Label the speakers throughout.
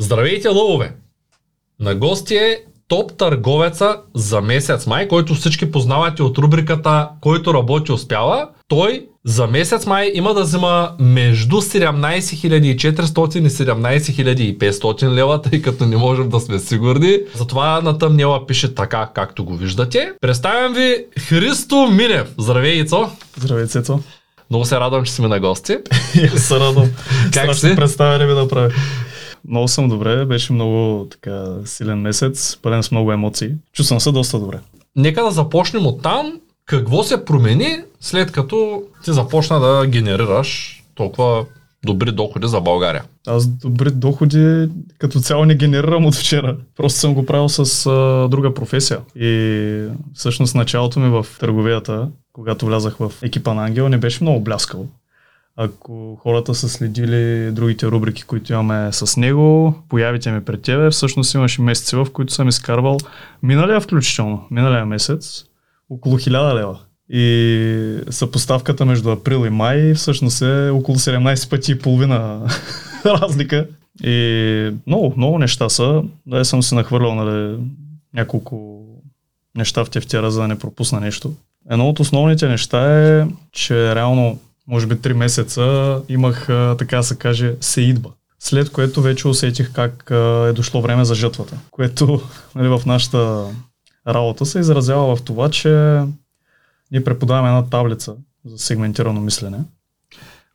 Speaker 1: Здравейте, лъвове! На гости е топ търговеца за месец май, който всички познавате от рубриката Който работи успява. Той за месец май има да взема между 17 400 и 17 500 лева, тъй като не можем да сме сигурни. Затова на тъмнела пише така, както го виждате. Представям ви Христо Минев. Здравей, Ицо!
Speaker 2: Здравей, Цецо!
Speaker 1: Много се радвам, че си ми на гости.
Speaker 2: Я се радвам.
Speaker 1: Как си?
Speaker 2: представяне ми да прави. Много съм добре, беше много така силен месец, пълен с много емоции. Чувствам се доста добре.
Speaker 1: Нека да започнем от там. Какво се промени след като ти започна да генерираш толкова добри доходи за България?
Speaker 2: Аз добри доходи като цяло не генерирам от вчера. Просто съм го правил с а, друга професия. И всъщност началото ми в търговията, когато влязах в екипа на Ангел, не беше много бляскал. Ако хората са следили другите рубрики, които имаме с него, появите ми пред тебе, всъщност имаше месеци, в които съм изкарвал миналия включително, миналия месец, около 1000 лева. И съпоставката между април и май всъщност е около 17 пъти и половина разлика. И много, много неща са. Да, съм се нахвърлял нали, няколко неща в тефтера, за да не пропусна нещо. Едно от основните неща е, че реално може би 3 месеца имах, така се каже, сеидба. След което вече усетих как е дошло време за жътвата, което нали, в нашата работа се изразява в това, че ние преподаваме една таблица за сегментирано мислене.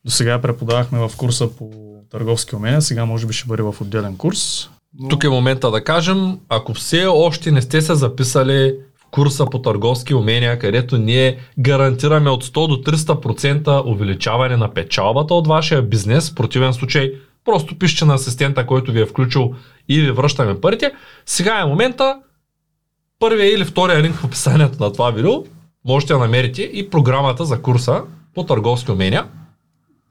Speaker 2: До сега преподавахме в курса по търговски умения, сега може би ще бъде в отделен курс.
Speaker 1: Но... Тук е момента да кажем, ако все още не сте се записали курса по търговски умения, където ние гарантираме от 100 до 300% увеличаване на печалбата от вашия бизнес. В противен случай просто пишете на асистента, който ви е включил и ви връщаме парите. Сега е момента, първия или втория линк в описанието на това видео, можете да намерите и програмата за курса по търговски умения.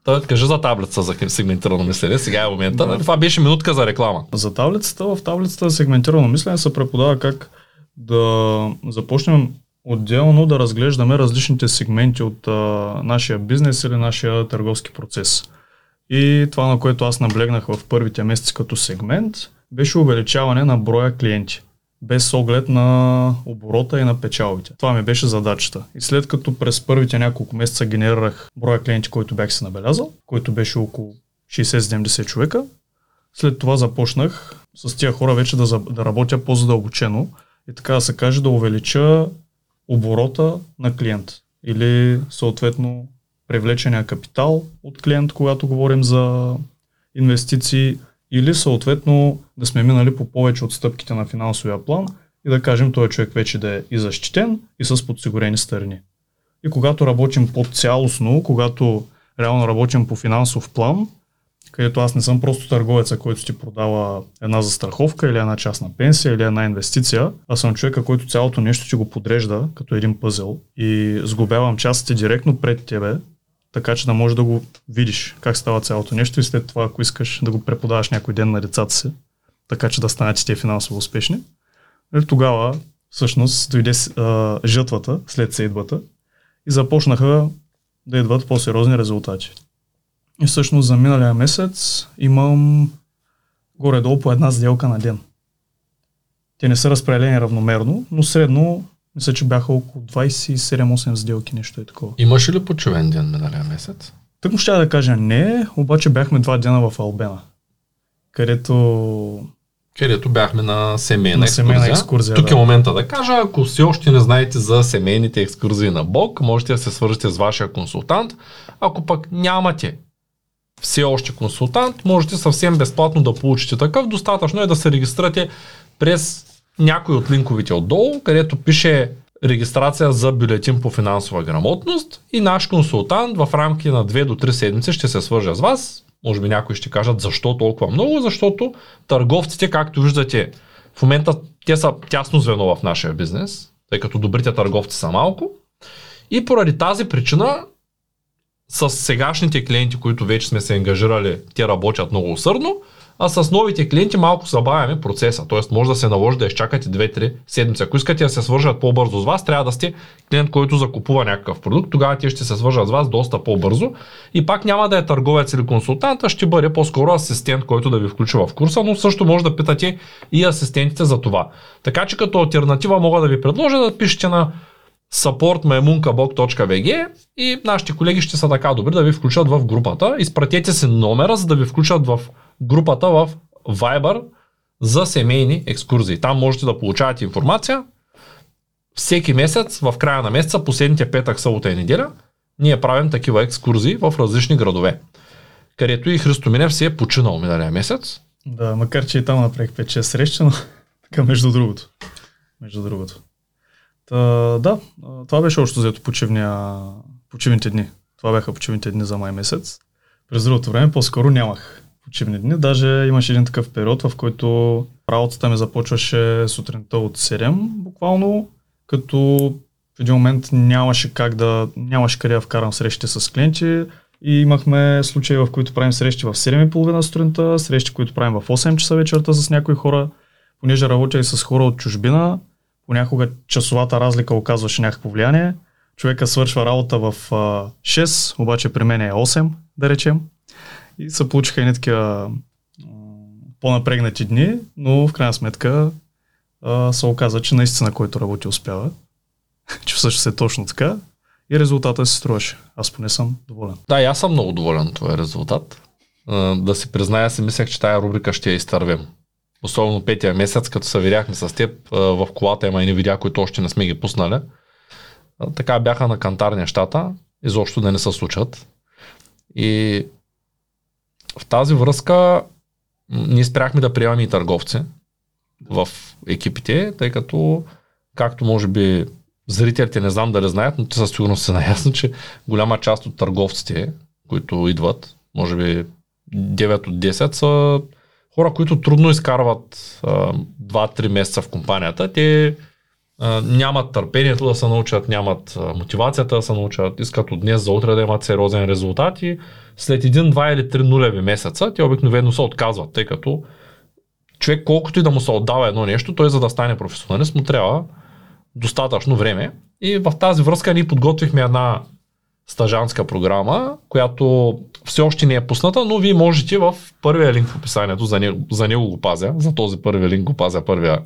Speaker 1: Та, кажи за таблица за сегментирано мислене. Сега е момента. Да. Това беше минутка за реклама.
Speaker 2: За таблицата, в таблицата за сегментирано мислене се преподава как да започнем отделно да разглеждаме различните сегменти от а, нашия бизнес или нашия търговски процес. И това, на което аз наблегнах в първите месеци като сегмент, беше увеличаване на броя клиенти, без оглед на оборота и на печалбите. Това ми беше задачата. И след като през първите няколко месеца генерирах броя клиенти, който бях се набелязал, който беше около 60-70 човека, след това започнах с тия хора вече да, да работя по-задълбочено, и така да се каже да увелича оборота на клиент или съответно привлечения капитал от клиент, когато говорим за инвестиции или съответно да сме минали по повече от стъпките на финансовия план и да кажем този човек вече да е и защитен и с подсигурени страни. И когато работим по-цялостно, когато реално работим по финансов план, където аз не съм просто търговеца, който ти продава една застраховка или една частна пенсия или една инвестиция, а съм човека, който цялото нещо ти го подрежда като един пъзел и сглобявам частите директно пред тебе, така че да можеш да го видиш как става цялото нещо и след това, ако искаш да го преподаваш някой ден на децата си, така че да станете те финансово успешни. И тогава всъщност дойде а, жътвата след сейдбата и започнаха да идват по-сериозни резултати. И всъщност за миналия месец имам горе-долу по една сделка на ден. Те не са разпределени равномерно, но средно мисля, че бяха около 27-8 сделки, нещо е такова.
Speaker 1: Имаше ли почивен ден миналия месец?
Speaker 2: Так му ще да кажа не, обаче бяхме два дена в Албена, където
Speaker 1: където бяхме на семейна, на
Speaker 2: семейна екскурзия. екскурзия.
Speaker 1: Тук е да. е момента да кажа, ако все още не знаете за семейните екскурзии на Бог, можете да се свържете с вашия консултант. Ако пък нямате все още консултант, можете съвсем безплатно да получите такъв. Достатъчно е да се регистрирате през някой от линковите отдолу, където пише регистрация за бюлетин по финансова грамотност и наш консултант в рамки на 2 до 3 седмици ще се свържа с вас. Може би някои ще кажат защо толкова много, защото търговците, както виждате, в момента те са тясно звено в нашия бизнес, тъй като добрите търговци са малко. И поради тази причина с сегашните клиенти, които вече сме се ангажирали, те работят много усърдно, а с новите клиенти малко забавяме процеса. Тоест може да се наложи да изчакате 2-3 седмици. Ако искате да се свържат по-бързо с вас, трябва да сте клиент, който закупува някакъв продукт. Тогава те ще се свържат с вас доста по-бързо. И пак няма да е търговец или консултант, а ще бъде по-скоро асистент, който да ви включва в курса, но също може да питате и асистентите за това. Така че като альтернатива мога да ви предложа да пишете на supportmaimunkabok.bg и нашите колеги ще са така добри да ви включат в групата. Изпратете си номера, за да ви включат в групата в Viber за семейни екскурзии. Там можете да получавате информация. Всеки месец, в края на месеца, последните петък, събота и неделя, ние правим такива екскурзии в различни градове. Където и Христо Минев си е починал миналия месец.
Speaker 2: Да, макар че и там направих 5-6 срещи, но така между другото. Между другото. Та, да, това беше още взето почивния, почивните дни. Това бяха почивните дни за май месец. През другото време по-скоро нямах почивни дни. Даже имаше един такъв период, в който работата ми започваше сутринта от 7, буквално, като в един момент нямаше как да, нямаше къде да вкарам срещи с клиенти и имахме случаи, в които правим срещи в 7.30 сутринта, срещи, които правим в 8 часа вечерта с някои хора, понеже работя и с хора от чужбина, понякога часовата разлика оказваше някакво влияние. Човека свършва работа в 6, обаче при мен е 8, да речем. И се получиха и такива по-напрегнати дни, но в крайна сметка се оказа, че наистина който работи успява. Чувстваше се точно така и резултата се струваше. Аз поне съм доволен.
Speaker 1: Да, и аз съм много доволен от това резултат. да си призная, си мислех, че тая рубрика ще я изтървем. Особено петия месец, като се видяхме с теб в колата, има и видя, които още не сме ги пуснали. Така бяха на кантар нещата, изобщо да не се случат. И в тази връзка ние спряхме да приемаме и търговци в екипите, тъй като, както може би зрителите не знам дали знаят, но те със сигурност са наясно, че голяма част от търговците, които идват, може би 9 от 10 са хора, които трудно изкарват 2-3 месеца в компанията. Те а, нямат търпението да се научат, нямат а, мотивацията да се научат, искат от днес за утре да имат сериозен резултат и след един, два или три нулеви месеца те обикновено се отказват, тъй като човек колкото и да му се отдава едно нещо, той за да стане професионалист му трябва достатъчно време. И в тази връзка ние подготвихме една стажанска програма, която все още не е пусната, но вие можете в първия линк в описанието, за него, за него го пазя, за този първи линк го пазя първия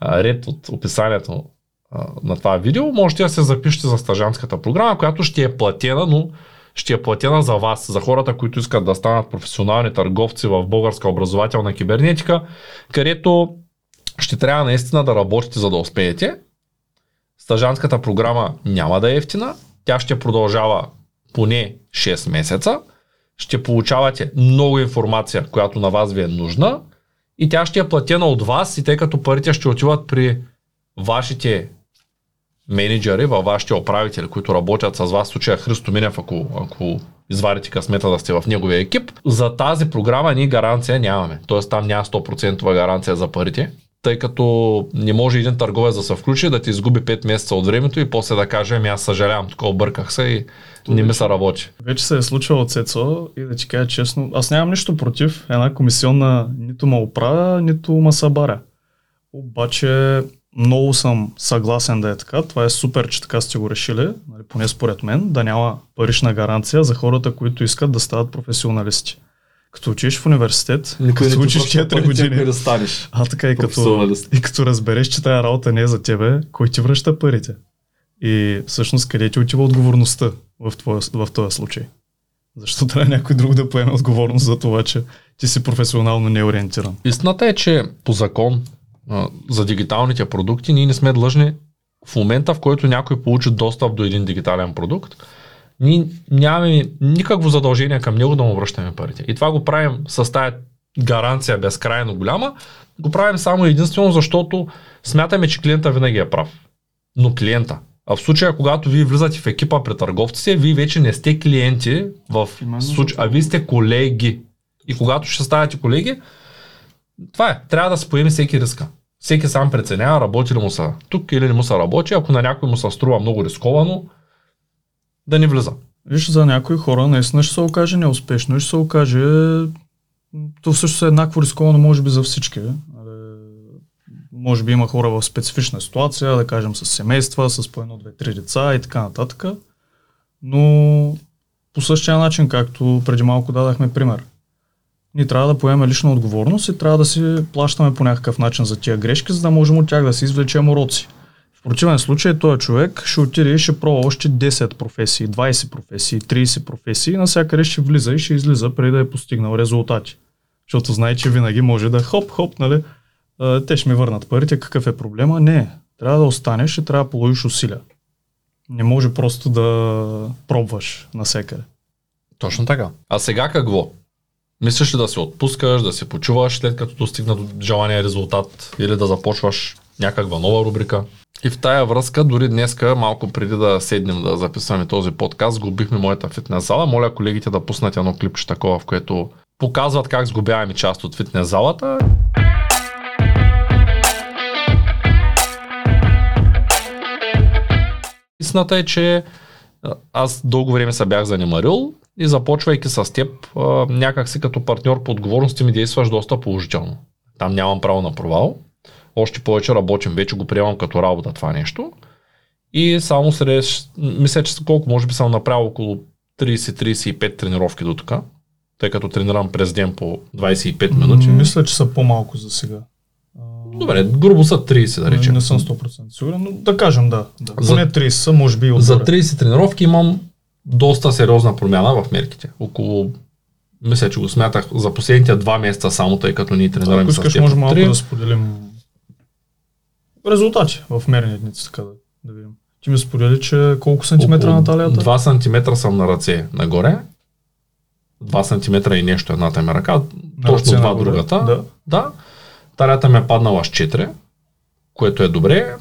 Speaker 1: а, ред от описанието а, на това видео, можете да се запишете за стажанската програма, която ще е платена, но ще е платена за вас, за хората, които искат да станат професионални търговци в българска образователна кибернетика, където ще трябва наистина да работите за да успеете. Стажанската програма няма да е ефтина, тя ще продължава поне 6 месеца, ще получавате много информация, която на вас ви е нужна и тя ще е платена от вас и тъй като парите ще отиват при вашите менеджери, във вашите управители, които работят с вас, в случая Христо Минев, ако, ако извадите късмета да сте в неговия екип, за тази програма ние гаранция нямаме. Тоест там няма 100% гаранция за парите тъй като не може един търговец да се включи, да ти изгуби 5 месеца от времето и после да каже, ами аз съжалявам, тук обърках се и То не ми се работи.
Speaker 2: Вече се е случвало Цецо и да ти кажа честно, аз нямам нищо против една комисионна нито ма оправя, нито ма събаря. Обаче много съм съгласен да е така. Това е супер, че така сте го решили, нали, поне според мен, да няма парична гаранция за хората, които искат да стават професионалисти като учиш в университет,
Speaker 1: Никой
Speaker 2: като учиш
Speaker 1: 4 години да станеш.
Speaker 2: А така и като, и като разбереш, че тази работа не е за тебе, кой ти връща парите? И всъщност къде ти отива отговорността в, твоя, в този случай? Защо трябва някой друг да поеме отговорност за това, че ти си професионално неориентиран?
Speaker 1: Истината е, че по закон за дигиталните продукти ние не сме длъжни в момента, в който някой получи достъп до един дигитален продукт, ние нямаме никакво задължение към него да му връщаме парите. И това го правим с тази гаранция безкрайно голяма, го правим само единствено, защото смятаме, че клиента винаги е прав. Но клиента. А в случая, когато вие влизате в екипа при търговците, вие вече не сте клиенти, в случай, а вие сте колеги. И когато ще ставате колеги, това е. Трябва да се поеме всеки риска. Всеки сам преценява, работи ли му са тук или не му са работи. Ако на някой му се струва много рисковано, да не влиза.
Speaker 2: Виж, за някои хора наистина ще се окаже неуспешно и ще се окаже то всъщност е еднакво рисковано, може би, за всички. Нали, Може би има хора в специфична ситуация, да кажем с семейства, с по едно, две, три деца и така нататък. Но по същия начин, както преди малко дадахме пример. Ние трябва да поемем лична отговорност и трябва да си плащаме по някакъв начин за тия грешки, за да можем от тях да си извлечем уроци. В противен случай този човек ще отиде и ще пробва още 10 професии, 20 професии, 30 професии навсякъде ще влиза и ще излиза преди да е постигнал резултати. Защото знае, че винаги може да хоп-хоп, нали, а, те ще ми върнат парите, какъв е проблема? Не, трябва да останеш и трябва да положиш усилия. Не може просто да пробваш навсякъде.
Speaker 1: Точно така. А сега какво? Мислиш ли да се отпускаш, да се почуваш след като достигна до желания резултат или да започваш някаква нова рубрика? И в тая връзка, дори днеска, малко преди да седнем да записваме този подкаст, сгубихме моята фитнес зала. Моля колегите да пуснат едно клипче такова, в което показват как сгубяваме част от фитнес залата. Истината е, че аз дълго време се бях занемарил и започвайки с теб, някак си като партньор по отговорности ми действаш доста положително. Там нямам право на провал. Още повече работим, вече го приемам като работа това нещо. И само сред, мисля, че колко, може би съм направил около 30-35 тренировки до тук, тъй като тренирам през ден по 25 минути.
Speaker 2: Мисля, че са по-малко за сега.
Speaker 1: Добре, грубо са 30 да
Speaker 2: не,
Speaker 1: речем.
Speaker 2: не съм 100% сигурен, но да кажем да. да.
Speaker 1: За-
Speaker 2: Поне 30 са, може би и
Speaker 1: За
Speaker 2: отгоре.
Speaker 1: 30 тренировки имам доста сериозна промяна в мерките. Около, мисля, че го смятах за последните два месеца само, тъй като ние тренираме
Speaker 2: Ако
Speaker 1: с
Speaker 2: искаш,
Speaker 1: теб
Speaker 2: може малко да споделим резултати в мерни единици, така да, да видим. Ти ми сподели, че колко сантиметра
Speaker 1: Около
Speaker 2: на талията?
Speaker 1: 2 см съм на ръце нагоре. 2 см и нещо едната ми ръка.
Speaker 2: На
Speaker 1: точно два другата.
Speaker 2: Да.
Speaker 1: да. Талията ми е паднала с 4, което е добре.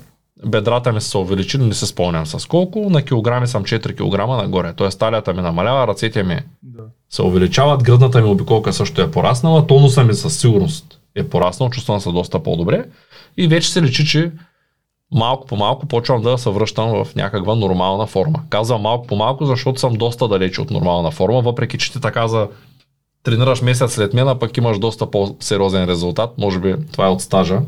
Speaker 1: Бедрата ми са се увеличили, не се спомням с колко. На килограми съм 4 кг нагоре. Тоест талията ми намалява, ръцете ми
Speaker 2: да.
Speaker 1: се увеличават, гръдната ми обиколка също е пораснала, тонуса ми със сигурност е пораснал, чувствам се доста по-добре и вече се личи, че малко по малко почвам да се връщам в някаква нормална форма. Казвам малко по малко, защото съм доста далече от нормална форма, въпреки че ти така за тренираш месец след мен, а пък имаш доста по-сериозен резултат. Може би това е от стажа,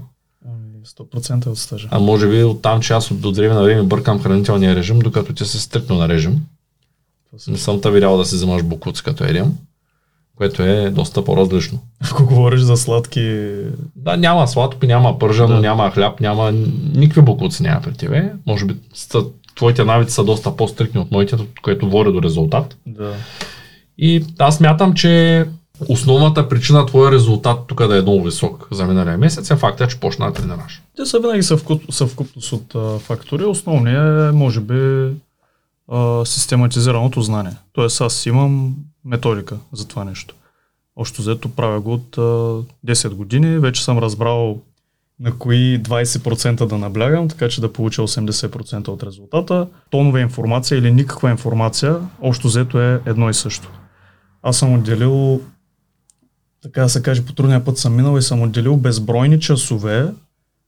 Speaker 2: Ами, 100% от стажа.
Speaker 1: а може би от там, че аз от време на време бъркам хранителния режим, докато ти се стрикно на режим. Не съм те видял да си вземаш букуци като едем, което е доста по-различно.
Speaker 2: Ако говориш за сладки...
Speaker 1: Да, няма сладко, няма пържено,
Speaker 2: Да.
Speaker 1: няма хляб, няма никакви бокуци няма при тебе. Може би са, твоите навици са доста по-стрикни от моите, което води до резултат.
Speaker 2: Да.
Speaker 1: И аз мятам, че основната причина твоя резултат тук да е много висок за миналия месец е факта, че почна да тренираш.
Speaker 2: Те са винаги съвкуп, съвкупност от а, фактори. Основният е, може би, а, систематизираното знание. Тоест аз имам методика за това нещо. Общо взето правя го от а, 10 години. Вече съм разбрал на кои 20% да наблягам, така че да получа 80% от резултата. Тонове информация или никаква информация, общо взето е едно и също. Аз съм отделил, така да се каже, по трудния път съм минал и съм отделил безбройни часове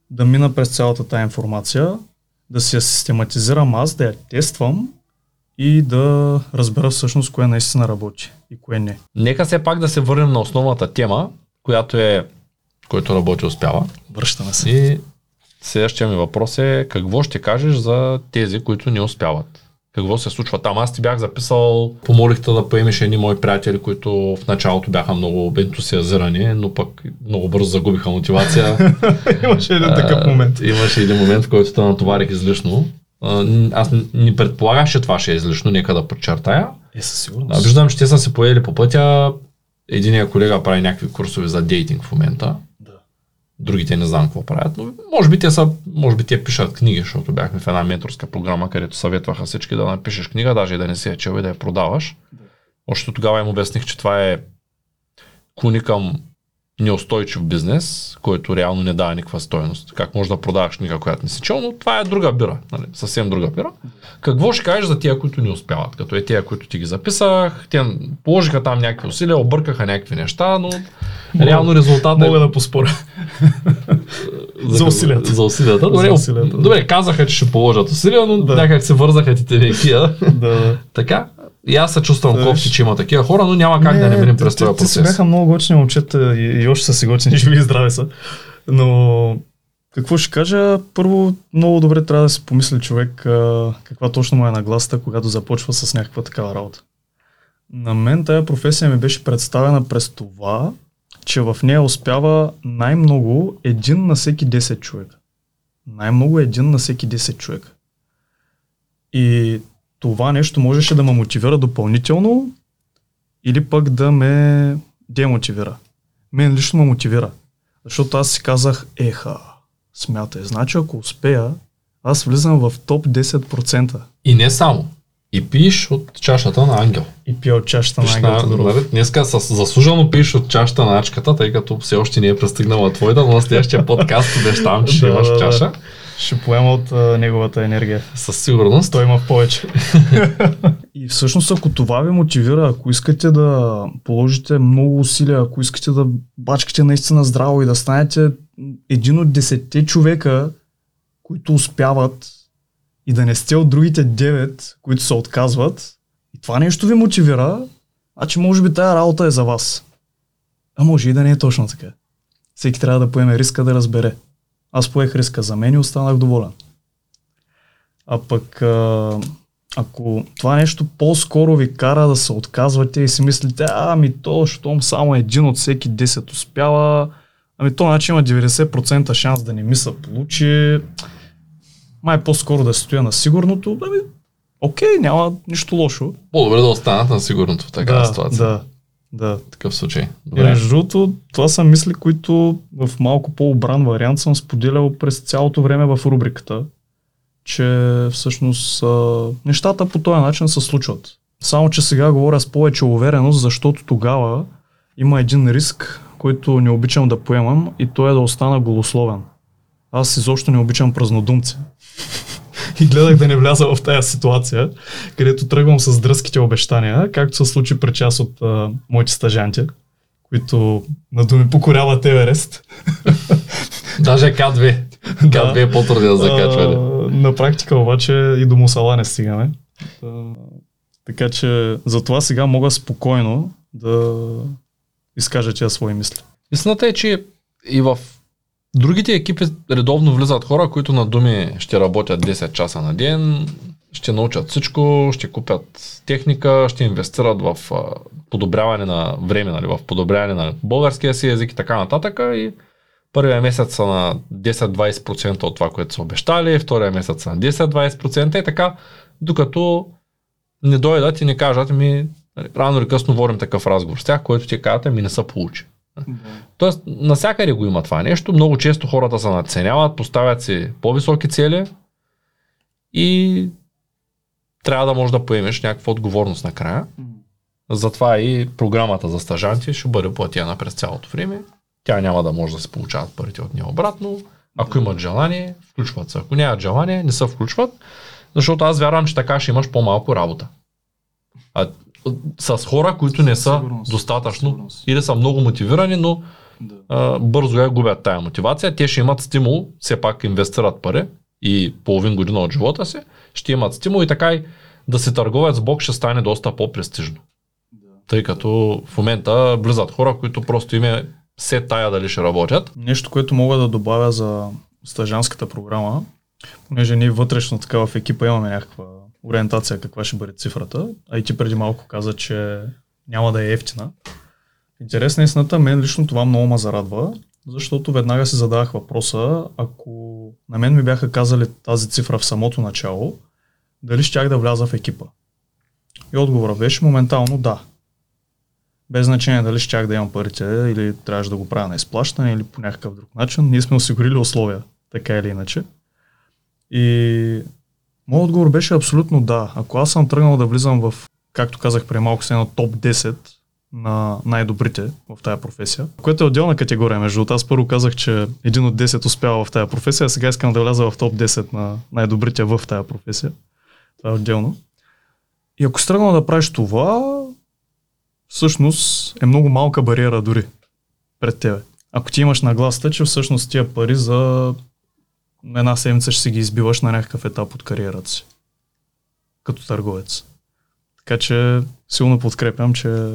Speaker 2: да мина през цялата тази информация, да си я систематизирам аз, да я тествам и да разбера всъщност кое наистина работи и кое не.
Speaker 1: Нека все пак да се върнем на основната тема, която е, който работи успява.
Speaker 2: Връщаме се.
Speaker 1: И следващия ми въпрос е какво ще кажеш за тези, които не успяват? Какво се случва там? Аз ти бях записал, помолих те да поемеш едни мои приятели, които в началото бяха много ентусиазирани, но пък много бързо загубиха мотивация.
Speaker 2: Имаше един
Speaker 1: А, Имаше един момент, в който те натоварих излишно. Аз не предполагах, че това ще е излишно, нека да подчертая.
Speaker 2: Е, със сигурност.
Speaker 1: виждам, че те са се поели по пътя. Единия колега прави някакви курсове за дейтинг в момента.
Speaker 2: Да.
Speaker 1: Другите не знам какво правят, но може би те са, може би те пишат книги, защото бяхме в една менторска програма, където съветваха всички да напишеш книга, даже и да не си я чел и да я продаваш. Още тогава им обясних, че това е клони към неустойчив бизнес, който реално не дава никаква стоеност. Как можеш да продаваш книга, която не си чел, но това е друга бира, нали? съвсем друга бира. Какво ще кажеш за тия, които не успяват? Като е тия, които ти ги записах, те положиха там някакви усилия, объркаха някакви неща, но реално резултатът е
Speaker 2: Мога да поспоря. За усилията.
Speaker 1: За усилията. Добре,
Speaker 2: За усилията,
Speaker 1: добре казаха, че ще положат усилия, но
Speaker 2: Да.
Speaker 1: някак се вързаха ти терекия.
Speaker 2: да.
Speaker 1: така, И аз се чувствам
Speaker 2: Виж.
Speaker 1: кофти, че има такива хора, но няма как да не минем през
Speaker 2: те-
Speaker 1: този
Speaker 2: те си
Speaker 1: процес.
Speaker 2: бяха много готини момчета и, и още са си готини, живи и здрави са. Но какво ще кажа? Първо, много добре трябва да си помисли човек а, каква точно му е нагласата, когато започва с някаква такава работа. На мен тая професия ми беше представена през това, че в нея успява най-много един на всеки 10 човека. Най-много един на всеки 10 човека. И това нещо можеше да ме мотивира допълнително или пък да ме демотивира. Мен лично ме мотивира. Защото аз си казах, еха, смятай, значи ако успея, аз влизам в топ 10%
Speaker 1: И не само. И пиеш от чашата на ангел.
Speaker 2: и пия от чашата на
Speaker 1: Пиш
Speaker 2: Ангел
Speaker 1: на, нали, днеска с, заслужено пиеш от чашата на ачката, тъй като все още не е пристигнала твоята, но на следващия подкаст обещавам, че ще
Speaker 2: Да,
Speaker 1: имаш
Speaker 2: да, да. Ще поема от а, неговата енергия.
Speaker 1: Със сигурност.
Speaker 2: Той има повече. и всъщност, ако това ви мотивира, ако искате да положите много усилия, ако искате да бачкате наистина здраво и да станете един от десетте човека, които успяват и да не сте от другите девет, които се отказват, и това нещо ви мотивира, значи може би тая работа е за вас. А може и да не е точно така. Всеки трябва да поеме риска да разбере. Аз поех риска за мен и останах доволен. А пък а, ако това нещо по-скоро ви кара да се отказвате и си мислите, ами то, щом само един от всеки 10 успява, ами то значи има 90% шанс да не ми се получи, май по-скоро да стоя на сигурното, ами окей, няма нищо лошо.
Speaker 1: По-добре да останат на сигурното в такава
Speaker 2: да,
Speaker 1: ситуация.
Speaker 2: да, да.
Speaker 1: В такъв случай.
Speaker 2: И
Speaker 1: Добре.
Speaker 2: между другото, това са мисли, които в малко по-обран вариант съм споделял през цялото време в рубриката, че всъщност а, нещата по този начин се случват. Само, че сега говоря с повече увереност, защото тогава има един риск, който не обичам да поемам и то е да остана голословен. Аз изобщо не обичам празнодумци. И гледах да не вляза в тази ситуация, където тръгвам с дръзките обещания, както се случи при част от а, моите стажанти, които на думи покоряват Еверест.
Speaker 1: Даже К2. К2 е по-труден за закачване.
Speaker 2: На практика обаче и до Мусала не стигаме. Така че затова сега мога спокойно да изкажа тия свои мисли.
Speaker 1: Истината е, че и в другите екипи редовно влизат хора, които на думи ще работят 10 часа на ден, ще научат всичко, ще купят техника, ще инвестират в подобряване на време, нали, в подобряване на българския си език и така нататък. И първия месец са на 10-20% от това, което са обещали, втория месец са на 10-20% и така, докато не дойдат и не кажат ми, нали, рано или късно водим такъв разговор с тях, който ти казват, ми не се получи. Тоест, насякъде го има това нещо. Много често хората се надценяват, поставят си по-високи цели и трябва да можеш да поемеш някаква отговорност накрая. Затова и програмата за стажанти ще бъде платена през цялото време. Тя няма да може да се получават парите от нея обратно. Ако имат желание, включват се. Ако нямат желание, не се включват, защото аз вярвам, че така ще имаш по-малко работа. А, с хора, които не са
Speaker 2: Сигурност.
Speaker 1: достатъчно
Speaker 2: Сигурност.
Speaker 1: или са много мотивирани, но
Speaker 2: Да.
Speaker 1: а, бързо я губят тая мотивация. Те ще имат стимул, все пак инвестират пари и половин година от живота си, ще имат стимул и така и да се търговец с Бог ще стане доста по-престижно. Тъй като в момента влизат хора, които просто им е се тая дали ще работят.
Speaker 2: Нещо, което мога да добавя за стажанската програма, понеже ние вътрешно така в екипа имаме някаква ориентация каква ще бъде цифрата, а и ти преди малко каза, че няма да е ефтина. Интересна е истината, мен лично това много ме зарадва, защото веднага си задавах въпроса, ако на мен ми бяха казали тази цифра в самото начало, дали щях да вляза в екипа. И отговора беше моментално да. Без значение дали щях да имам парите или трябваше да го правя на изплащане или по някакъв друг начин, ние сме осигурили условия, така или иначе. И моят отговор беше абсолютно да. Ако аз съм тръгнал да влизам в, както казах преди малко, с едно топ 10 на най-добрите в тая професия, което е отделна категория. Между другото, аз първо казах, че един от 10 успява в тая професия, а сега искам да вляза в топ 10 на най-добрите в тая професия. Това е отделно. И ако си тръгнал да правиш това, всъщност е много малка бариера дори пред тебе. Ако ти имаш нагласата, че всъщност тия пари за една седмица ще си ги избиваш на някакъв етап от кариерата си. Като търговец. Така че силно подкрепям, че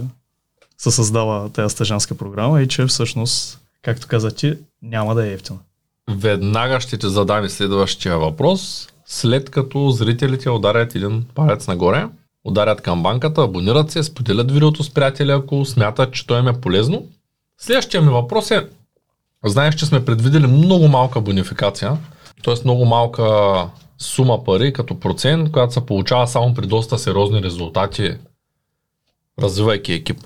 Speaker 2: се създава тази стъжанска програма и че всъщност, както каза ти, няма да е ефтина.
Speaker 1: Веднага ще те задам следващия въпрос. След като зрителите ударят един палец нагоре, ударят към банката, абонират се, споделят видеото с приятели, ако смятат, че то им е полезно. Следващия ми въпрос е, знаеш, че сме предвидели много малка бонификация, т.е. много малка сума пари като процент, която се получава само при доста сериозни резултати, развивайки екип.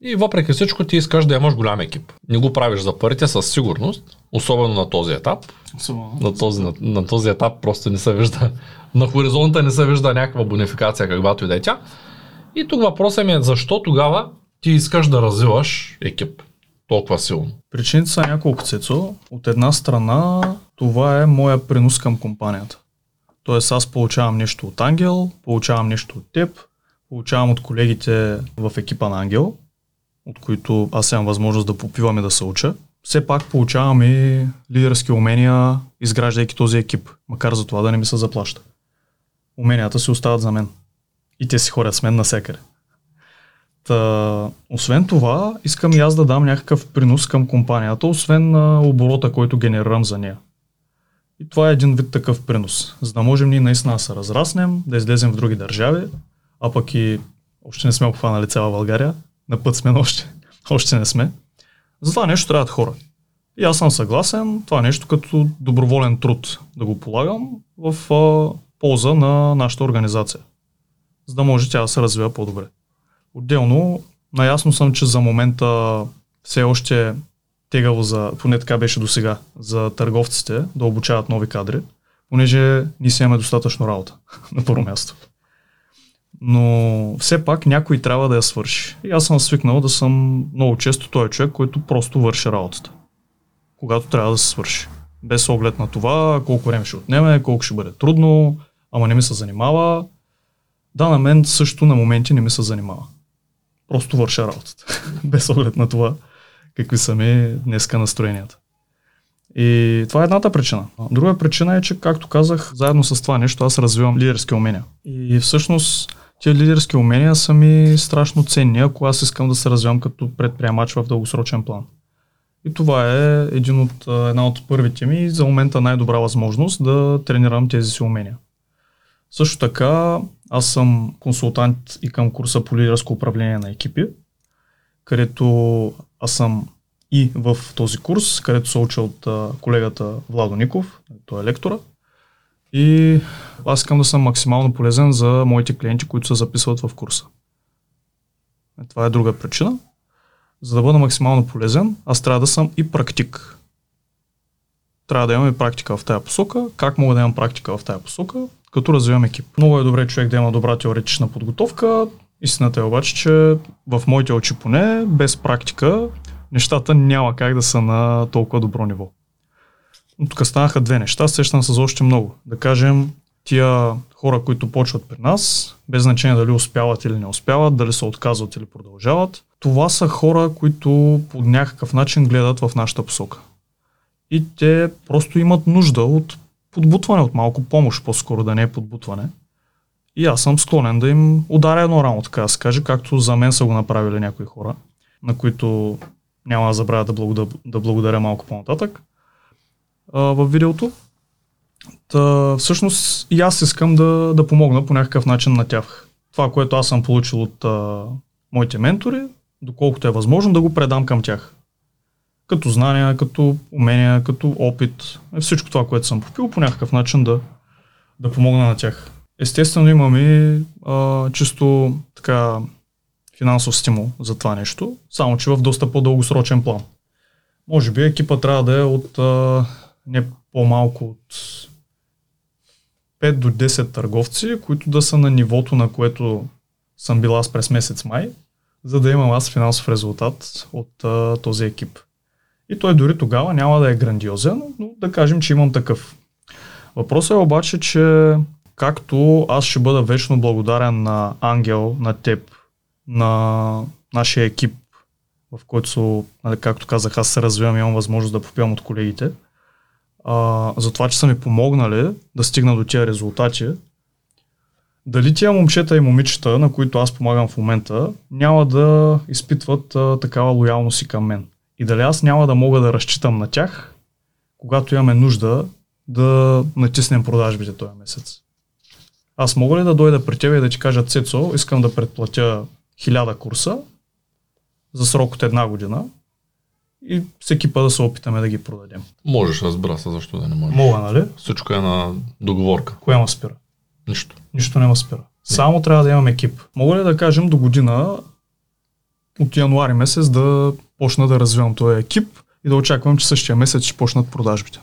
Speaker 1: И въпреки всичко ти искаш да имаш голям екип. Не го правиш за парите със сигурност, особено на този етап.
Speaker 2: Особено.
Speaker 1: На този, на, на този етап просто не се вижда, на хоризонта не се вижда някаква бонификация, каквато и да е тя. И тук въпросът ми е защо тогава ти искаш да развиваш екип толкова силно?
Speaker 2: Причините са няколко цецо. От една страна, това е моя принос към компанията. Тоест аз получавам нещо от Ангел, получавам нещо от теб, получавам от колегите в екипа на Ангел, от които аз имам възможност да попивам и да се уча. Все пак получавам и лидерски умения, изграждайки този екип, макар за това да не ми се заплаща. Уменията си остават за мен. И те си ходят с мен насекъде. Та, освен това, искам и аз да дам някакъв принос към компанията, освен на оборота, който генерирам за нея. И това е един вид такъв принос. За да можем ние наистина да се разраснем, да излезем в други държави, а пък и още не сме обхванали цяла България, на път сме, но още, още не сме. За това нещо трябват хора. И аз съм съгласен, това е нещо като доброволен труд да го полагам в а, полза на нашата организация, за да може тя да се развива по-добре. Отделно, наясно съм, че за момента все още тегаво за, поне така беше до сега, за търговците да обучават нови кадри, понеже ние си имаме достатъчно работа на първо място. Но все пак някой трябва да я свърши. И аз съм свикнал да съм много често той човек, който просто върши работата. Когато трябва да се свърши. Без оглед на това колко време ще отнеме, колко ще бъде трудно, ама не ми се занимава. Да, на мен също на моменти не ми се занимава. Просто върша работата. Без оглед на това какви са ми днеска настроенията. И това е едната причина. Друга причина е, че, както казах, заедно с това нещо аз развивам лидерски умения. И всъщност тези лидерски умения са ми страшно ценни, ако аз искам да се развивам като предприемач в дългосрочен план. И това е един от, една от първите ми за момента най-добра възможност да тренирам тези си умения. Също така, аз съм консултант и към курса по лидерско управление на екипи, където аз съм и в този курс, където се уча от колегата Владо Ников, той е лектора. И аз искам да съм максимално полезен за моите клиенти, които се записват в курса. Е, това е друга причина. За да бъда максимално полезен, аз трябва да съм и практик. Трябва да имам и практика в тази посока. Как мога да имам практика в тази посока? Като развивам екип. Много е добре човек да има добра теоретична подготовка. Истината е обаче, че в моите очи поне, без практика, нещата няма как да са на толкова добро ниво. Но тук станаха две неща, сещам се за още много. Да кажем, тия хора, които почват при нас, без значение дали успяват или не успяват, дали се отказват или продължават, това са хора, които по някакъв начин гледат в нашата посока. И те просто имат нужда от подбутване, от малко помощ, по-скоро да не е подбутване. И аз съм склонен да им ударя едно рамо, така да се каже, както за мен са го направили някои хора, на които няма да забравя да благодаря, да благодаря малко по-нататък а, в видеото. Та, всъщност и аз искам да, да помогна по някакъв начин на тях. Това, което аз съм получил от а, моите ментори, доколкото е възможно, да го предам към тях. Като знания, като умения, като опит, всичко това, което съм попил, по някакъв начин да, да помогна на тях. Естествено имаме а, чисто така финансов стимул за това нещо, само че в доста по-дългосрочен план. Може би екипа трябва да е от а, не по-малко от 5 до 10 търговци, които да са на нивото, на което съм бил аз през месец май, за да имам аз финансов резултат от а, този екип. И той дори тогава няма да е грандиозен, но да кажем, че имам такъв. Въпросът е обаче, че както аз ще бъда вечно благодарен на Ангел, на теб, на нашия екип, в който, нали, както казах, аз се развивам и имам възможност да попивам от колегите, а, за това, че са ми помогнали да стигна до тези резултати. дали тия момчета и момичета, на които аз помагам в момента, няма да изпитват а, такава лоялност и към мен. И дали аз няма да мога да разчитам на тях, когато имаме нужда да натиснем продажбите този месец. Аз мога ли да дойда при теб и да ти кажа, Цецо, искам да предплатя хиляда курса за срок от една година и всеки път да се опитаме да ги продадем.
Speaker 1: Можеш, разбира се, защо да не можеш.
Speaker 2: Мога, нали?
Speaker 1: Всичко е на договорка.
Speaker 2: Кое ма спира?
Speaker 1: Нищо.
Speaker 2: Нищо не ме спира. Само трябва да имам екип. Мога ли да кажем до година от януари месец да почна да развивам този екип и да очаквам, че същия месец ще почнат продажбите?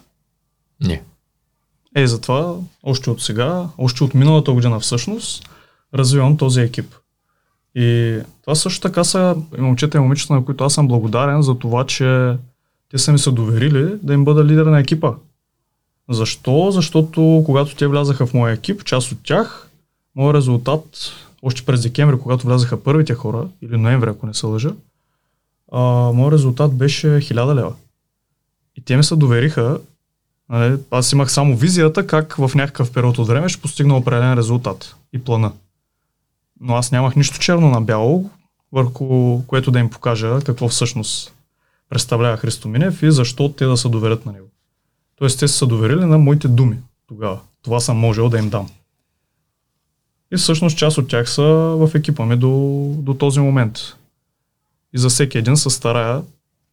Speaker 1: Не.
Speaker 2: Е, затова още от сега, още от миналата година всъщност, развивам този екип. И това също така са момчета и момичета, на които аз съм благодарен за това, че те са ми се доверили да им бъда лидер на екипа. Защо? Защото когато те влязаха в моя екип, част от тях, моят резултат, още през декември, когато влязаха първите хора, или ноември, ако не се лъжа, а, моят резултат беше 1000 лева. И те ми се довериха. Нали, аз имах само визията как в някакъв период от време ще постигна определен резултат и плана. Но аз нямах нищо черно на бяло, върху което да им покажа какво всъщност представлява Христо Минев и защо те да се доверят на него. Тоест те са доверили на моите думи тогава. Това съм можел да им дам. И всъщност част от тях са в екипа ми до, до този момент. И за всеки един се старая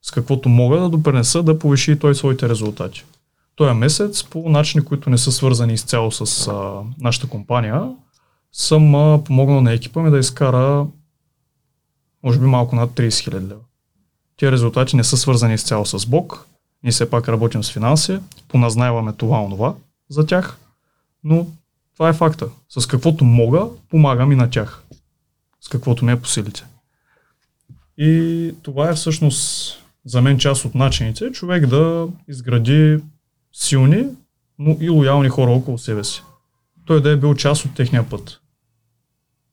Speaker 2: с каквото мога да допренеса да повиши той своите резултати. Този месец по начини, които не са свързани изцяло с а, нашата компания, съм а, помогнал на екипа ми да изкара може би малко над 30 000 лева. Тия резултати не са свързани изцяло с Бог, ние все пак работим с финанси, поназнайваме това онова за тях, но това е факта. С каквото мога, помагам и на тях. С каквото ми е по силите. И това е всъщност за мен част от начините човек да изгради силни, но и лоялни хора около себе си. Той да е бил част от техния път.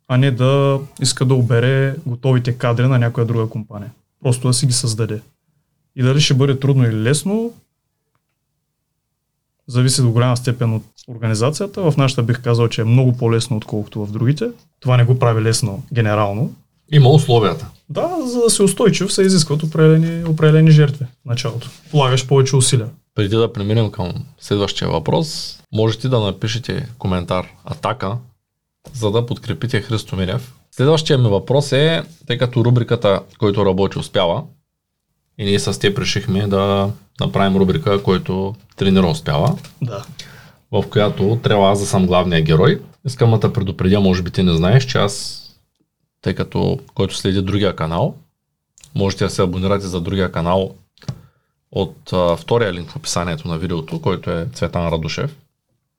Speaker 2: А не да иска да обере готовите кадри на някоя друга компания. Просто да си ги създаде. И дали ще бъде трудно или лесно, зависи до голяма степен от организацията. В нашата бих казал, че е много по-лесно, отколкото в другите. Това не го прави лесно генерално.
Speaker 1: Има условията.
Speaker 2: Да, за да се устойчив се изискват определени, определени жертви в началото. Полагаш повече усилия.
Speaker 1: Преди да преминем към следващия въпрос, можете да напишете коментар Атака, за да подкрепите Христо Мирев. Следващия ми въпрос е, тъй като рубриката, който работи успява, и ние с теб решихме да направим рубрика, който тренира успява.
Speaker 2: Да.
Speaker 1: В която трябва аз да съм главния герой. Искам да те предупредя, може би ти не знаеш, че аз, тъй като който следи другия канал, можете да се абонирате за другия канал от а, втория линк в описанието на видеото, който е Цветан Радушев.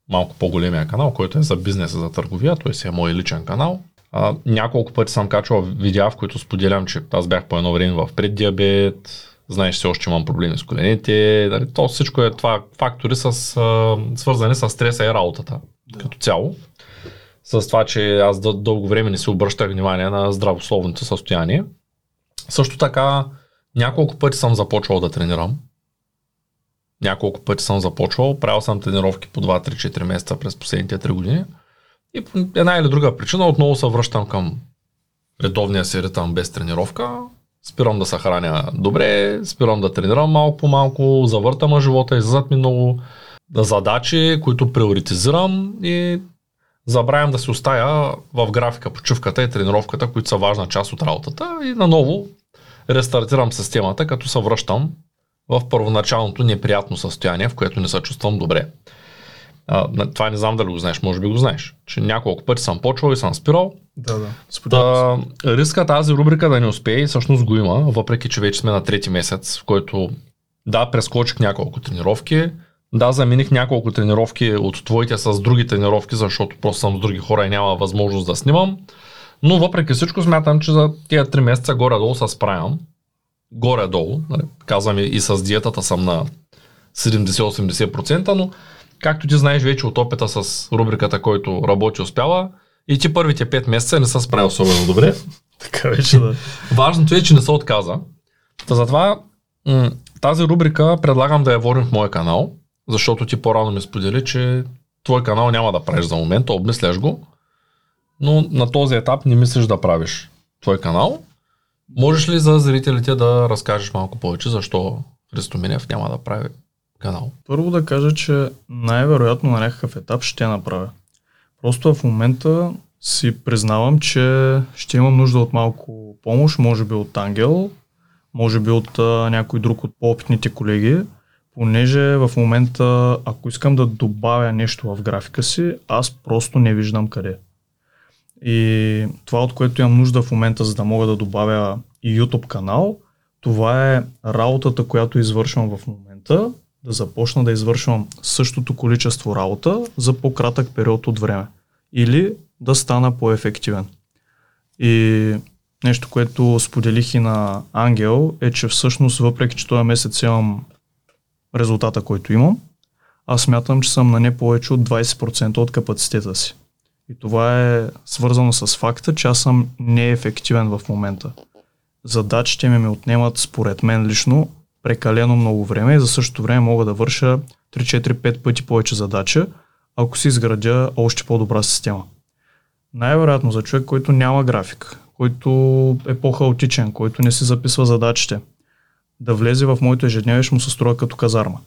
Speaker 1: Малко по-големия канал, който е за бизнеса, за търговия, той си е мой личен канал. А, няколко пъти съм качвал видеа, в които споделям, че аз бях по едно време в преддиабет, знаеш, все още имам проблеми с коленете, дали, то всичко е това фактори с, а, свързани с стреса и работата да. като цяло. С това, че аз дълго време не си обръщах внимание на здравословното състояние. Също така, няколко пъти съм започвал да тренирам. Няколко пъти съм започвал, правил съм тренировки по 2-3-4 месеца през последните 3 години. И по една или друга причина отново се връщам към редовния си ритъм без тренировка. Спирам да се храня добре, спирам да тренирам малко по малко, завъртам живота, излизат ми много да задачи, които приоритизирам и забравям да се оставя в графика почивката и тренировката, които са важна част от работата и наново рестартирам системата, като се връщам в първоначалното неприятно състояние, в което не се чувствам добре. А, това не знам дали го знаеш, може би го знаеш. Че няколко пъти съм почвал и съм спирал.
Speaker 2: Да, да.
Speaker 1: Та, риска тази рубрика да не успее, всъщност го има, въпреки че вече сме на трети месец, в който да, прескочих няколко тренировки, да, заминих няколко тренировки от твоите с други тренировки, защото просто съм с други хора и няма възможност да снимам. Но въпреки всичко смятам, че за тези 3 месеца горе-долу се справям. Горе-долу, нали, казвам и с диетата съм на 70-80%, но както ти знаеш вече от опита с рубриката, който работи успява, и ти първите 5 месеца не са справил особено добре.
Speaker 2: така вече да.
Speaker 1: Важното е, че не се отказа. Та затова м- тази рубрика предлагам да я водим в моя канал, защото ти по-рано ми сподели, че твой канал няма да правиш за момента, обмисляш го но на този етап не мислиш да правиш твой канал. Можеш ли за зрителите да разкажеш малко повече защо Христо Минев няма да прави канал?
Speaker 2: Първо да кажа, че най-вероятно на някакъв етап ще направя. Просто в момента си признавам, че ще имам нужда от малко помощ, може би от Ангел, може би от а, някой друг от по-опитните колеги, понеже в момента, ако искам да добавя нещо в графика си, аз просто не виждам къде. И това, от което имам нужда в момента, за да мога да добавя и YouTube канал, това е работата, която извършвам в момента, да започна да извършвам същото количество работа за по-кратък период от време. Или да стана по-ефективен. И нещо, което споделих и на Ангел, е, че всъщност, въпреки че този месец имам резултата, който имам, аз смятам, че съм на не повече от 20% от капацитета си. И това е свързано с факта, че аз съм неефективен в момента. Задачите ми ми отнемат, според мен лично, прекалено много време и за същото време мога да върша 3-4-5 пъти повече задача, ако си изградя още по-добра система. Най-вероятно за човек, който няма график, който е по-хаотичен, който не си записва задачите, да влезе в моето ежедневие ще му се струва като казарма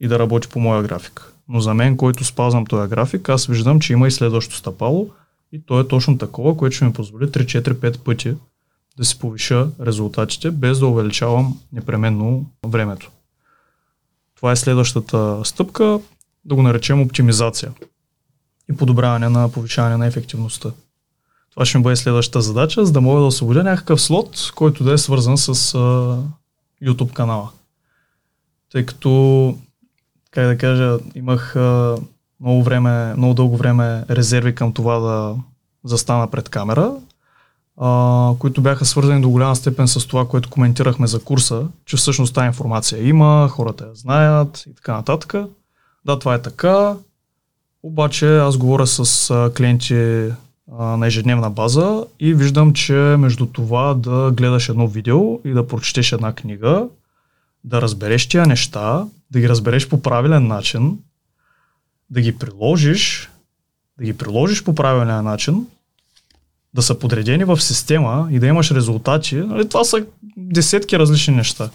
Speaker 2: и да работи по моя график. Но за мен, който спазвам този график, аз виждам, че има и следващо стъпало и то е точно такова, което ще ми позволи 3-4-5 пъти да си повиша резултатите, без да увеличавам непременно времето. Това е следващата стъпка, да го наречем оптимизация и подобряване на повишаване на ефективността. Това ще ми бъде следващата задача, за да мога да освободя някакъв слот, който да е свързан с uh, YouTube канала. Тъй като, как да кажа, имах uh, много време, много дълго време резерви към това да застана пред камера, uh, които бяха свързани до голяма степен с това, което коментирахме за курса, че всъщност тази информация има, хората я знаят и така нататък. Да, това е така, обаче аз говоря с а, клиенти а, на ежедневна база и виждам, че между това да гледаш едно видео и да прочетеш една книга, да разбереш тия неща, да ги разбереш по правилен начин, да ги приложиш, да ги приложиш по правилен начин, да са подредени в система и да имаш резултати, нали, това са десетки различни неща.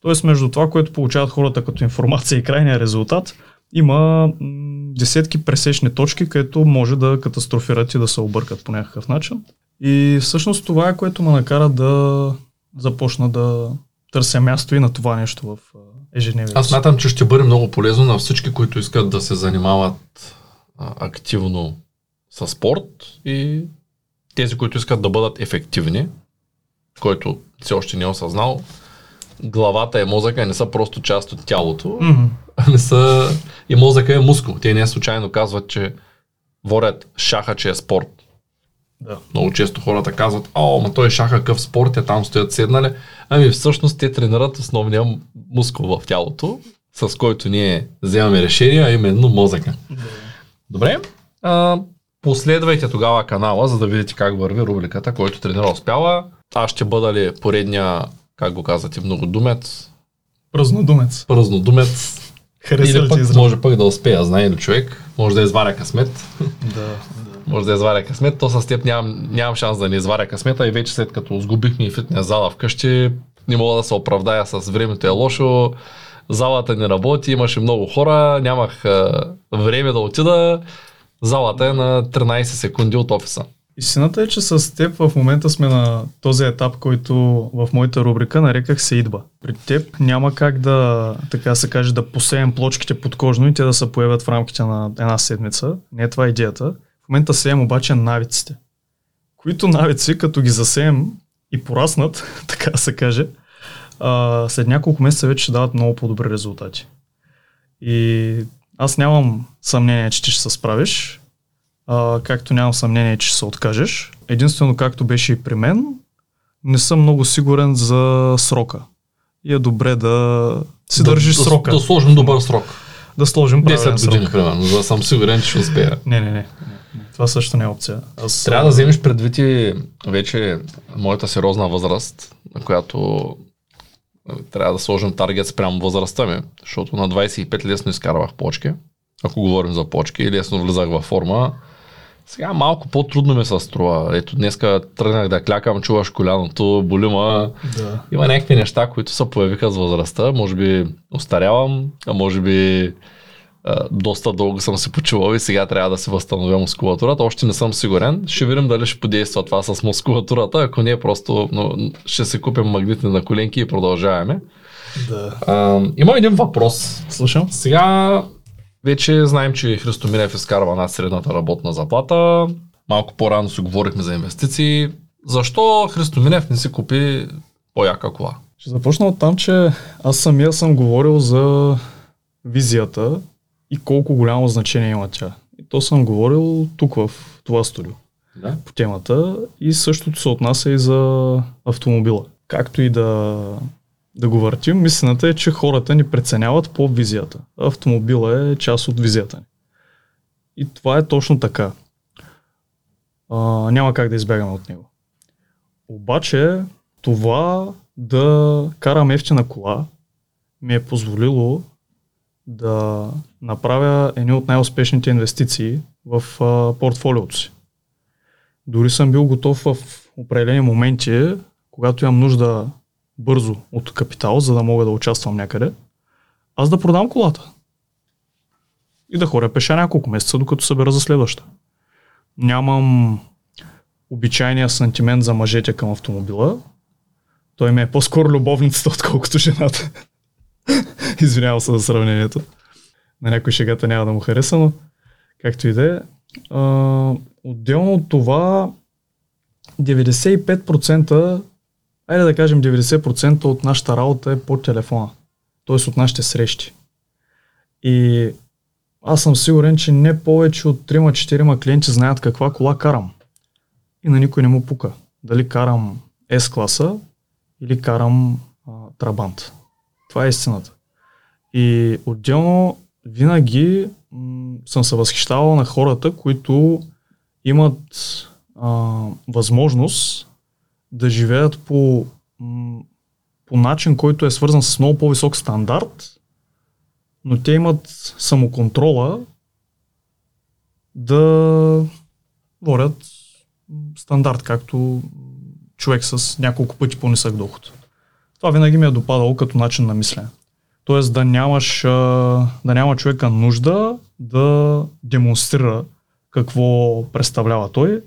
Speaker 2: Тоест между това, което получават хората като информация и крайния резултат, има десетки пресечни точки, където може да катастрофират и да се объркат по някакъв начин. И всъщност това е което ме накара да започна да търся място и на това нещо в ежедневието.
Speaker 1: Аз смятам, че ще бъде много полезно на всички, които искат да се занимават а, активно с спорт и тези, които искат да бъдат ефективни, който все още не е осъзнал, главата и мозъка не са просто част от тялото, mm-hmm. не са... и мозъка е мускул. Те не случайно казват, че ворят шаха, че е спорт. Да. Много често хората казват, о, ма той е шаха какъв спорт, е там стоят седнали. Ами всъщност те тренират основния мускул в тялото, с който ние вземаме решения, а именно мозъка. Да. Добре. А, последвайте тогава канала, за да видите как върви рубриката, който тренира успява. Аз ще бъда ли поредния как го казвате, многодумец.
Speaker 2: Празнодумец.
Speaker 1: Празнодумец.
Speaker 2: Хареса
Speaker 1: Или пък може пък да успея, знае ли човек, може да изваря късмет.
Speaker 2: Да.
Speaker 1: Може да изваря късмет, то с теб нямам, нямам шанс да не изваря късмета и вече след като сгубихме и фитнес зала вкъщи, не мога да се оправдая с времето е лошо, залата не работи, имаше много хора, нямах а, време да отида, залата е на 13 секунди от офиса.
Speaker 2: Истината е, че с теб в момента сме на този етап, който в моята рубрика нареках се идва. При теб няма как да, така се каже, да посеем плочките подкожно и те да се появят в рамките на една седмица. Не е това идеята. В момента сеем обаче навиците. Които навици, като ги засеем и пораснат, така се каже, а, след няколко месеца вече ще дават много по-добри резултати. И аз нямам съмнение, че ти ще се справиш а, както нямам съмнение, че се откажеш. Единствено, както беше и при мен, не съм много сигурен за срока. И е добре да си да, държиш
Speaker 1: да,
Speaker 2: срока.
Speaker 1: Да, сложим добър срок.
Speaker 2: Да сложим 10
Speaker 1: години, примерно, за да съм сигурен, че ще успея.
Speaker 2: Не, не, не. Това също не е опция.
Speaker 1: Аз... Трябва да вземеш предвид и вече моята сериозна възраст, на която трябва да сложим таргет спрямо възрастта ми, защото на 25 лесно изкарвах почки. Ако говорим за почки, лесно влизах във форма Сега малко по-трудно ми се струва. Ето днеска тръгнах да клякам, чуваш коляното, болима.
Speaker 2: Да.
Speaker 1: Има някакви неща, които се появиха с възрастта. Може би остарявам, а може би доста дълго съм се почувал и сега трябва да се възстановя мускулатурата. Още не съм сигурен. Ще видим дали ще подейства това с мускулатурата. Ако не, просто но, ще се купим магнитни на коленки и продължаваме.
Speaker 2: да.
Speaker 1: А, има един въпрос.
Speaker 2: Слушам.
Speaker 1: Сега вече знаем, че Христо Милев изкарва над средната работна заплата. Малко по-рано си говорихме за инвестиции. Защо Христо Минев не си купи по-яка кола?
Speaker 2: Ще започна от там, че аз самия съм говорил за визията и колко голямо значение има тя. И то съм говорил тук в това студио
Speaker 1: Да.
Speaker 2: по темата и същото се отнася и за автомобила. Както и да, да го въртим, истината е, че хората ни преценяват по визията. Автомобила е част от визията ни. И това е точно така. А, няма как да избягаме от него. Обаче това да карам ефтина кола ми е позволило да направя едни от най-успешните инвестиции в а, портфолиото си. Дори съм бил готов в определени моменти, когато имам нужда бързо от капитал, за да мога да участвам някъде, аз да продам колата. И да ходя пеша няколко месеца, докато събера за следваща. Нямам обичайния сантимент за мъжете към автомобила. Той ми е по-скоро любовницата, отколкото жената. Извинявам се за сравнението. На някой шегата няма да му хареса, но както и да е. Отделно от това, 95%, айде да кажем 90% от нашата работа е по телефона. Т.е. от нашите срещи. И аз съм сигурен, че не повече от 3-4 клиенти знаят каква кола карам. И на никой не му пука. Дали карам S-класа или карам а, Трабант. Това е истината. И отделно винаги съм се възхищавал на хората, които имат а, възможност да живеят по, по начин, който е свързан с много по-висок стандарт, но те имат самоконтрола да водят стандарт, както човек с няколко пъти по-нисък доход. Това винаги ми е допадало като начин на мислене. Тоест да нямаш, да няма човека нужда да демонстрира какво представлява той,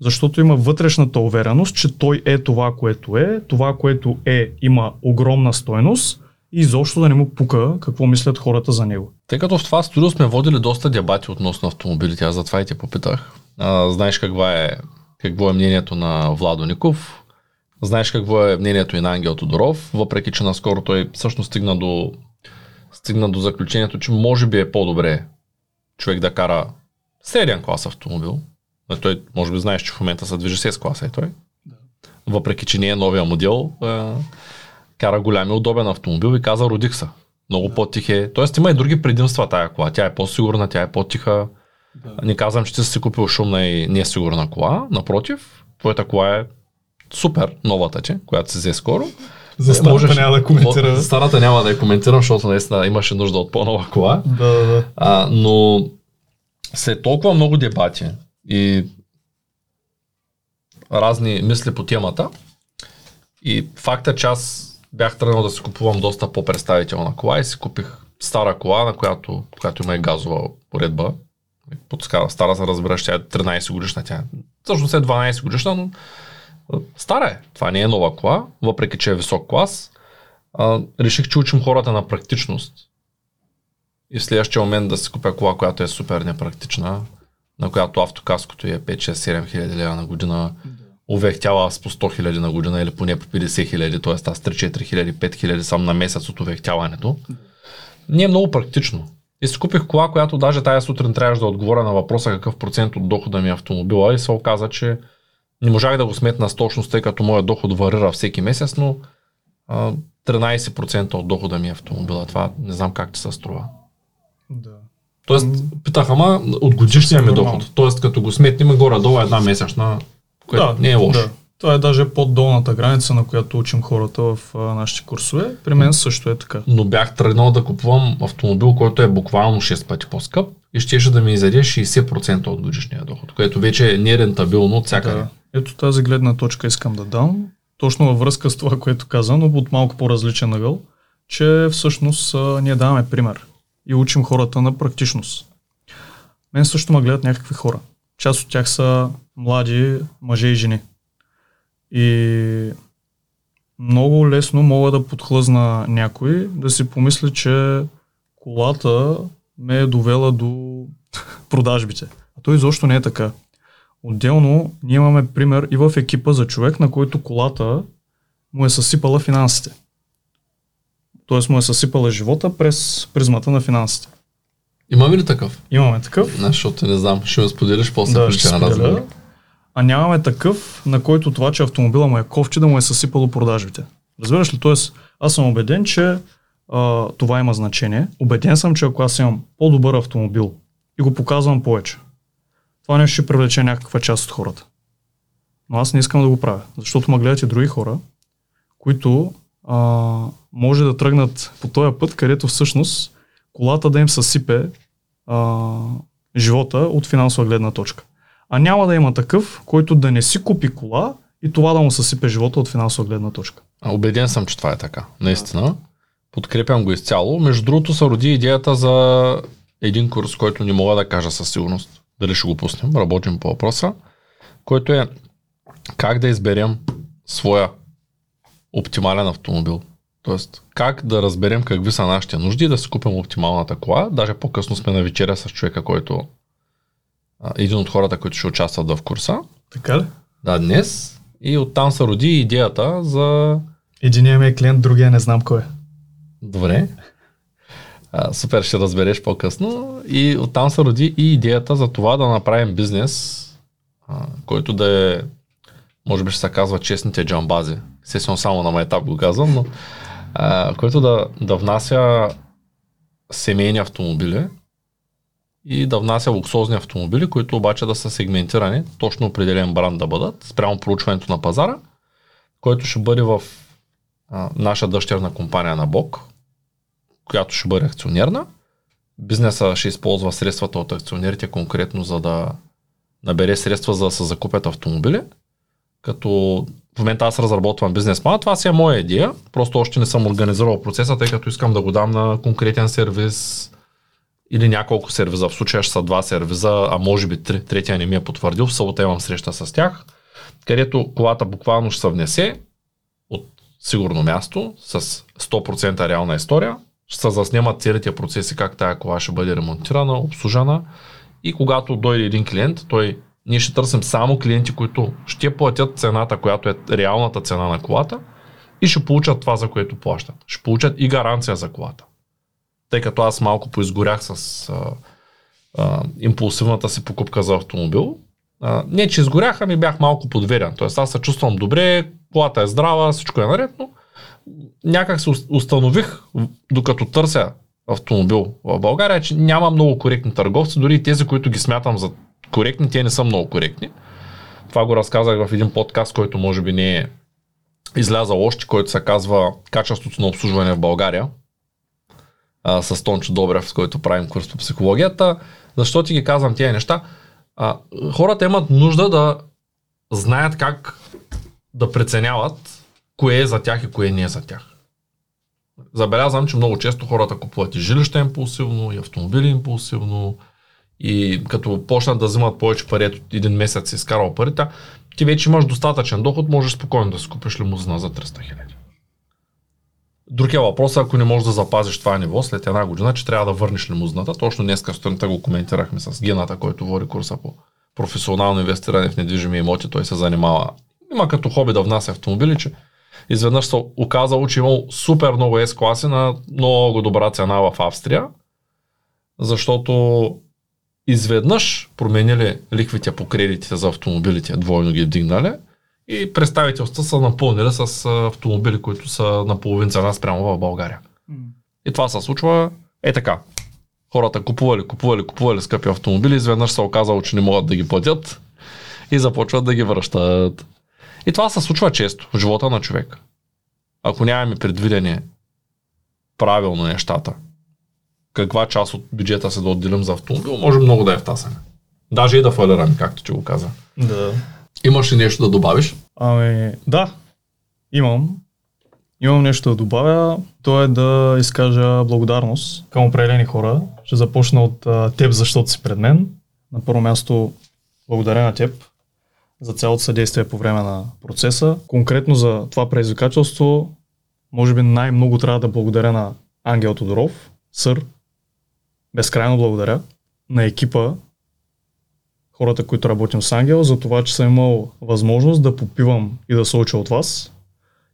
Speaker 2: защото има вътрешната увереност, че той е това, което е, това, което е, има огромна стойност и изобщо да не му пука какво мислят хората за него.
Speaker 1: Тъй като в това студио сме водили доста дебати относно автомобилите, аз затова и те попитах. А, знаеш каква е, какво е мнението на Владо Ников, знаеш какво е мнението и на Ангел Тодоров, въпреки че наскоро той всъщност стигна до, стигна до заключението, че може би е по-добре човек да кара среден клас автомобил. Но той, може би знаеш, че в момента се движи 6 класа и той. Въпреки, че не е новия модел, е, кара голям и удобен автомобил и каза, родих се. Много по-тих е. Тоест има и други предимства тая кола. Тя е по-сигурна, тя е по-тиха.
Speaker 2: Да.
Speaker 1: Не казвам, че ти си си купил шумна и несигурна кола. Напротив, твоята кола е супер, новата ти, която си взе скоро.
Speaker 2: За
Speaker 1: старата Можеш-
Speaker 2: няма да
Speaker 1: О, За старата няма да я коментирам, защото наистина имаше нужда от по-нова кола.
Speaker 2: Да, да, да.
Speaker 1: А, но след толкова много дебати и разни мисли по темата и факта, че аз бях тръгнал да си купувам доста по-представителна кола и си купих стара кола, на която, която има и газова уредба. Под стара, се разбираш, тя е 13 годишна, тя е всъщност е 12 годишна, но стара е. Това не е нова кола, въпреки че е висок клас. А, реших, че учим хората на практичност и в следващия момент да си купя кола, която е супер непрактична, на която автокаското е 5-6-7 хиляди лева на година, увехтява аз по 100 хиляди на година или поне по 50 хиляди, т.е. аз 3-4 хиляди, 5 хиляди съм на месец от увехтяването. Не е много практично. И си купих кола, която даже тая сутрин трябваше да отговоря на въпроса какъв процент от дохода ми е автомобила и се оказа, че не можах да го сметна с точност, тъй като моят доход варира всеки месец, но а, 13% от дохода ми е автомобила. Това не знам как ти се струва.
Speaker 2: да.
Speaker 1: Тоест, питах, ама от годишния ми доход. Тоест, като го сметнем горе-долу една месечна, което
Speaker 2: да,
Speaker 1: не е лошо.
Speaker 2: Да. Това е даже под долната граница, на която учим хората в а, нашите курсове. При мен също е така.
Speaker 1: Но бях тръгнал да купувам автомобил, който е буквално 6 пъти по-скъп и щеше да ми изяде 60% от годишния доход, което вече е нерентабилно от всякъде.
Speaker 2: Да. Ето тази гледна точка искам да дам. Точно във връзка с това, което каза, но от малко по-различен ъгъл, че всъщност ние даваме пример и учим хората на практичност. Мен също ме гледат някакви хора. Част от тях са млади мъже и жени. И много лесно мога да подхлъзна някой да си помисли, че колата ме е довела до продажбите. А то изобщо не е така. Отделно, ние имаме пример и в екипа за човек, на който колата му е съсипала финансите. Тоест му е съсипала живота през призмата на финансите.
Speaker 1: Имаме ли такъв?
Speaker 2: Имаме такъв.
Speaker 1: Не, защото не знам. Ще ме споделиш после
Speaker 2: Да, ще
Speaker 1: на разговор.
Speaker 2: А нямаме такъв, на който това, че автомобила му е ковче, да му е съсипало продажбите. Разбираш ли? Тоест, аз съм убеден, че а, това има значение. Убеден съм, че ако аз имам по-добър автомобил и го показвам повече, това нещо ще привлече някаква част от хората. Но аз не искам да го правя, защото ме гледат и други хора, които а, може да тръгнат по този път, където всъщност колата да им съсипе а, живота от финансова гледна точка. А няма да има такъв, който да не си купи кола и това да му съсипе живота от финансова гледна точка.
Speaker 1: А, Убеден съм, че това е така. Наистина. Подкрепям го изцяло. Между другото се роди идеята за един курс, който не мога да кажа със сигурност. Дали ще го пуснем, работим по въпроса, който е как да изберем своя оптимален автомобил. Тоест, как да разберем какви са нашите нужди и да си купим оптималната кола. Даже по-късно сме на вечеря с човека, който един от хората, които ще участват в курса.
Speaker 2: Така ли?
Speaker 1: Да, днес. И оттам се роди идеята за
Speaker 2: Единият ми е клиент, другия не знам кой е.
Speaker 1: Добре. Супер, ще разбереш по-късно. И оттам се роди и идеята за това да направим бизнес, а, който да е, може би ще се казва честните джамбази. Естествено само на майтап го казвам, но а, който да, да внася семейни автомобили и да внася луксозни автомобили, които обаче да са сегментирани, точно определен бранд да бъдат, спрямо проучването на пазара, който ще бъде в а, наша дъщерна компания на Бог, която ще бъде акционерна. Бизнеса ще използва средствата от акционерите конкретно за да набере средства за да се закупят автомобили. Като в момента аз разработвам бизнес план, това си е моя идея, просто още не съм организирал процеса, тъй като искам да го дам на конкретен сервис или няколко сервиза. В случая ще са два сервиза, а може би три. Третия не ми е потвърдил. В събота имам среща с тях, където колата буквално ще се внесе от сигурно място с 100% реална история. Ще се заснемат целите процеси, как тая кола ще бъде ремонтирана, обслужена. И когато дойде един клиент, той ние ще търсим само клиенти, които ще платят цената, която е реалната цена на колата и ще получат това, за което плащат. Ще получат и гаранция за колата. Тъй като аз малко поизгорях с а, а, импулсивната си покупка за автомобил. А, не, че изгорях, ами бях малко подверен. Тоест аз се чувствам добре, колата е здрава, всичко е наред, но някак се ус- установих, докато търся автомобил в България, че няма много коректни търговци, дори и тези, които ги смятам за коректни, те не са много коректни. Това го разказах в един подкаст, който може би не е излязал още, който се казва Качеството на обслужване в България а, с Тончо Добрев, с който правим курс по психологията. Защо ти ги казвам тези неща? А, хората имат нужда да знаят как да преценяват кое е за тях и кое не е за тях. Забелязвам, че много често хората купуват и жилища импулсивно, и автомобили импулсивно, и като почнат да взимат повече пари, ето един месец си изкарал парите, ти вече имаш достатъчен доход, можеш спокойно да си купиш лимузина за 300 хиляди. Друг е въпрос, ако не можеш да запазиш това ниво след една година, че трябва да върнеш лимузната. Точно днес сутринта го коментирахме с Гената, който води курса по професионално инвестиране в недвижими имоти. Той се занимава, има като хоби да внася автомобили, че изведнъж се оказало, че имал супер много S-класи на много добра цена в Австрия, защото изведнъж променили лихвите по кредитите за автомобилите, двойно ги вдигнали и представителства са напълнили с автомобили, които са на половин цена спрямо в България. И това се случва е така. Хората купували, купували, купували скъпи автомобили, изведнъж се оказало, че не могат да ги платят и започват да ги връщат. И това се случва често в живота на човек. Ако нямаме предвидени правилно нещата, каква част от бюджета се да отделим за автомобил, може много да е втасане. Даже и да фалираме, както ти го каза.
Speaker 2: Да.
Speaker 1: Имаш ли нещо да добавиш?
Speaker 2: Ами, да, имам. Имам нещо да добавя. То е да изкажа благодарност към определени хора. Ще започна от а, теб, защото си пред мен. На първо място, благодаря на теб за цялото съдействие по време на процеса. Конкретно за това предизвикателство, може би най-много трябва да благодаря на Ангел Тодоров, сър. Безкрайно благодаря. На екипа, хората, които работим с Ангел, за това, че съм имал възможност да попивам и да се уча от вас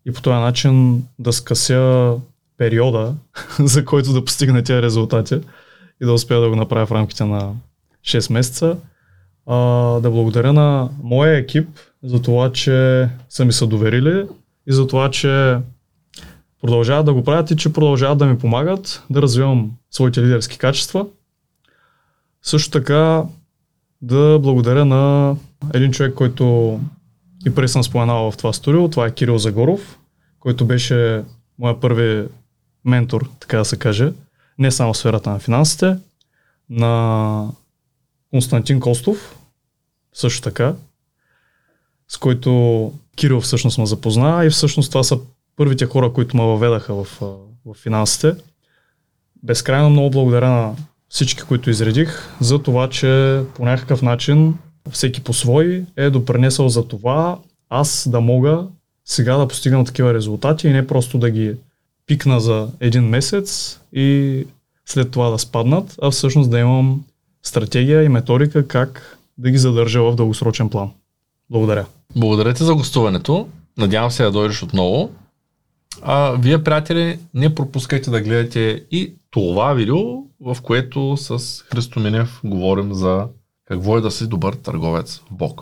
Speaker 2: и по този начин да скъся периода, за който да постигна тези резултати и да успея да го направя в рамките на 6 месеца. А, да благодаря на моя екип за това, че са ми се доверили и за това, че продължават да го правят и че продължават да ми помагат да развивам своите лидерски качества. Също така да благодаря на един човек, който и преди съм споменал в това студио. Това е Кирил Загоров, който беше моя първи ментор, така да се каже, не само в сферата на финансите, на Константин Костов, също така, с който Кирил всъщност ме запозна и всъщност това са първите хора, които ме въведаха в, в финансите. Безкрайно много благодаря на всички, които изредих, за това, че по някакъв начин всеки по свой е допренесъл за това аз да мога сега да постигам такива резултати и не просто да ги пикна за един месец и след това да спаднат, а всъщност да имам стратегия и методика как да ги задържа в дългосрочен план. Благодаря.
Speaker 1: Благодаря ти за гостуването. Надявам се да дойдеш отново. А, вие, приятели, не пропускайте да гледате и това видео, в което с Христо Минев говорим за какво е да си добър търговец в Бог.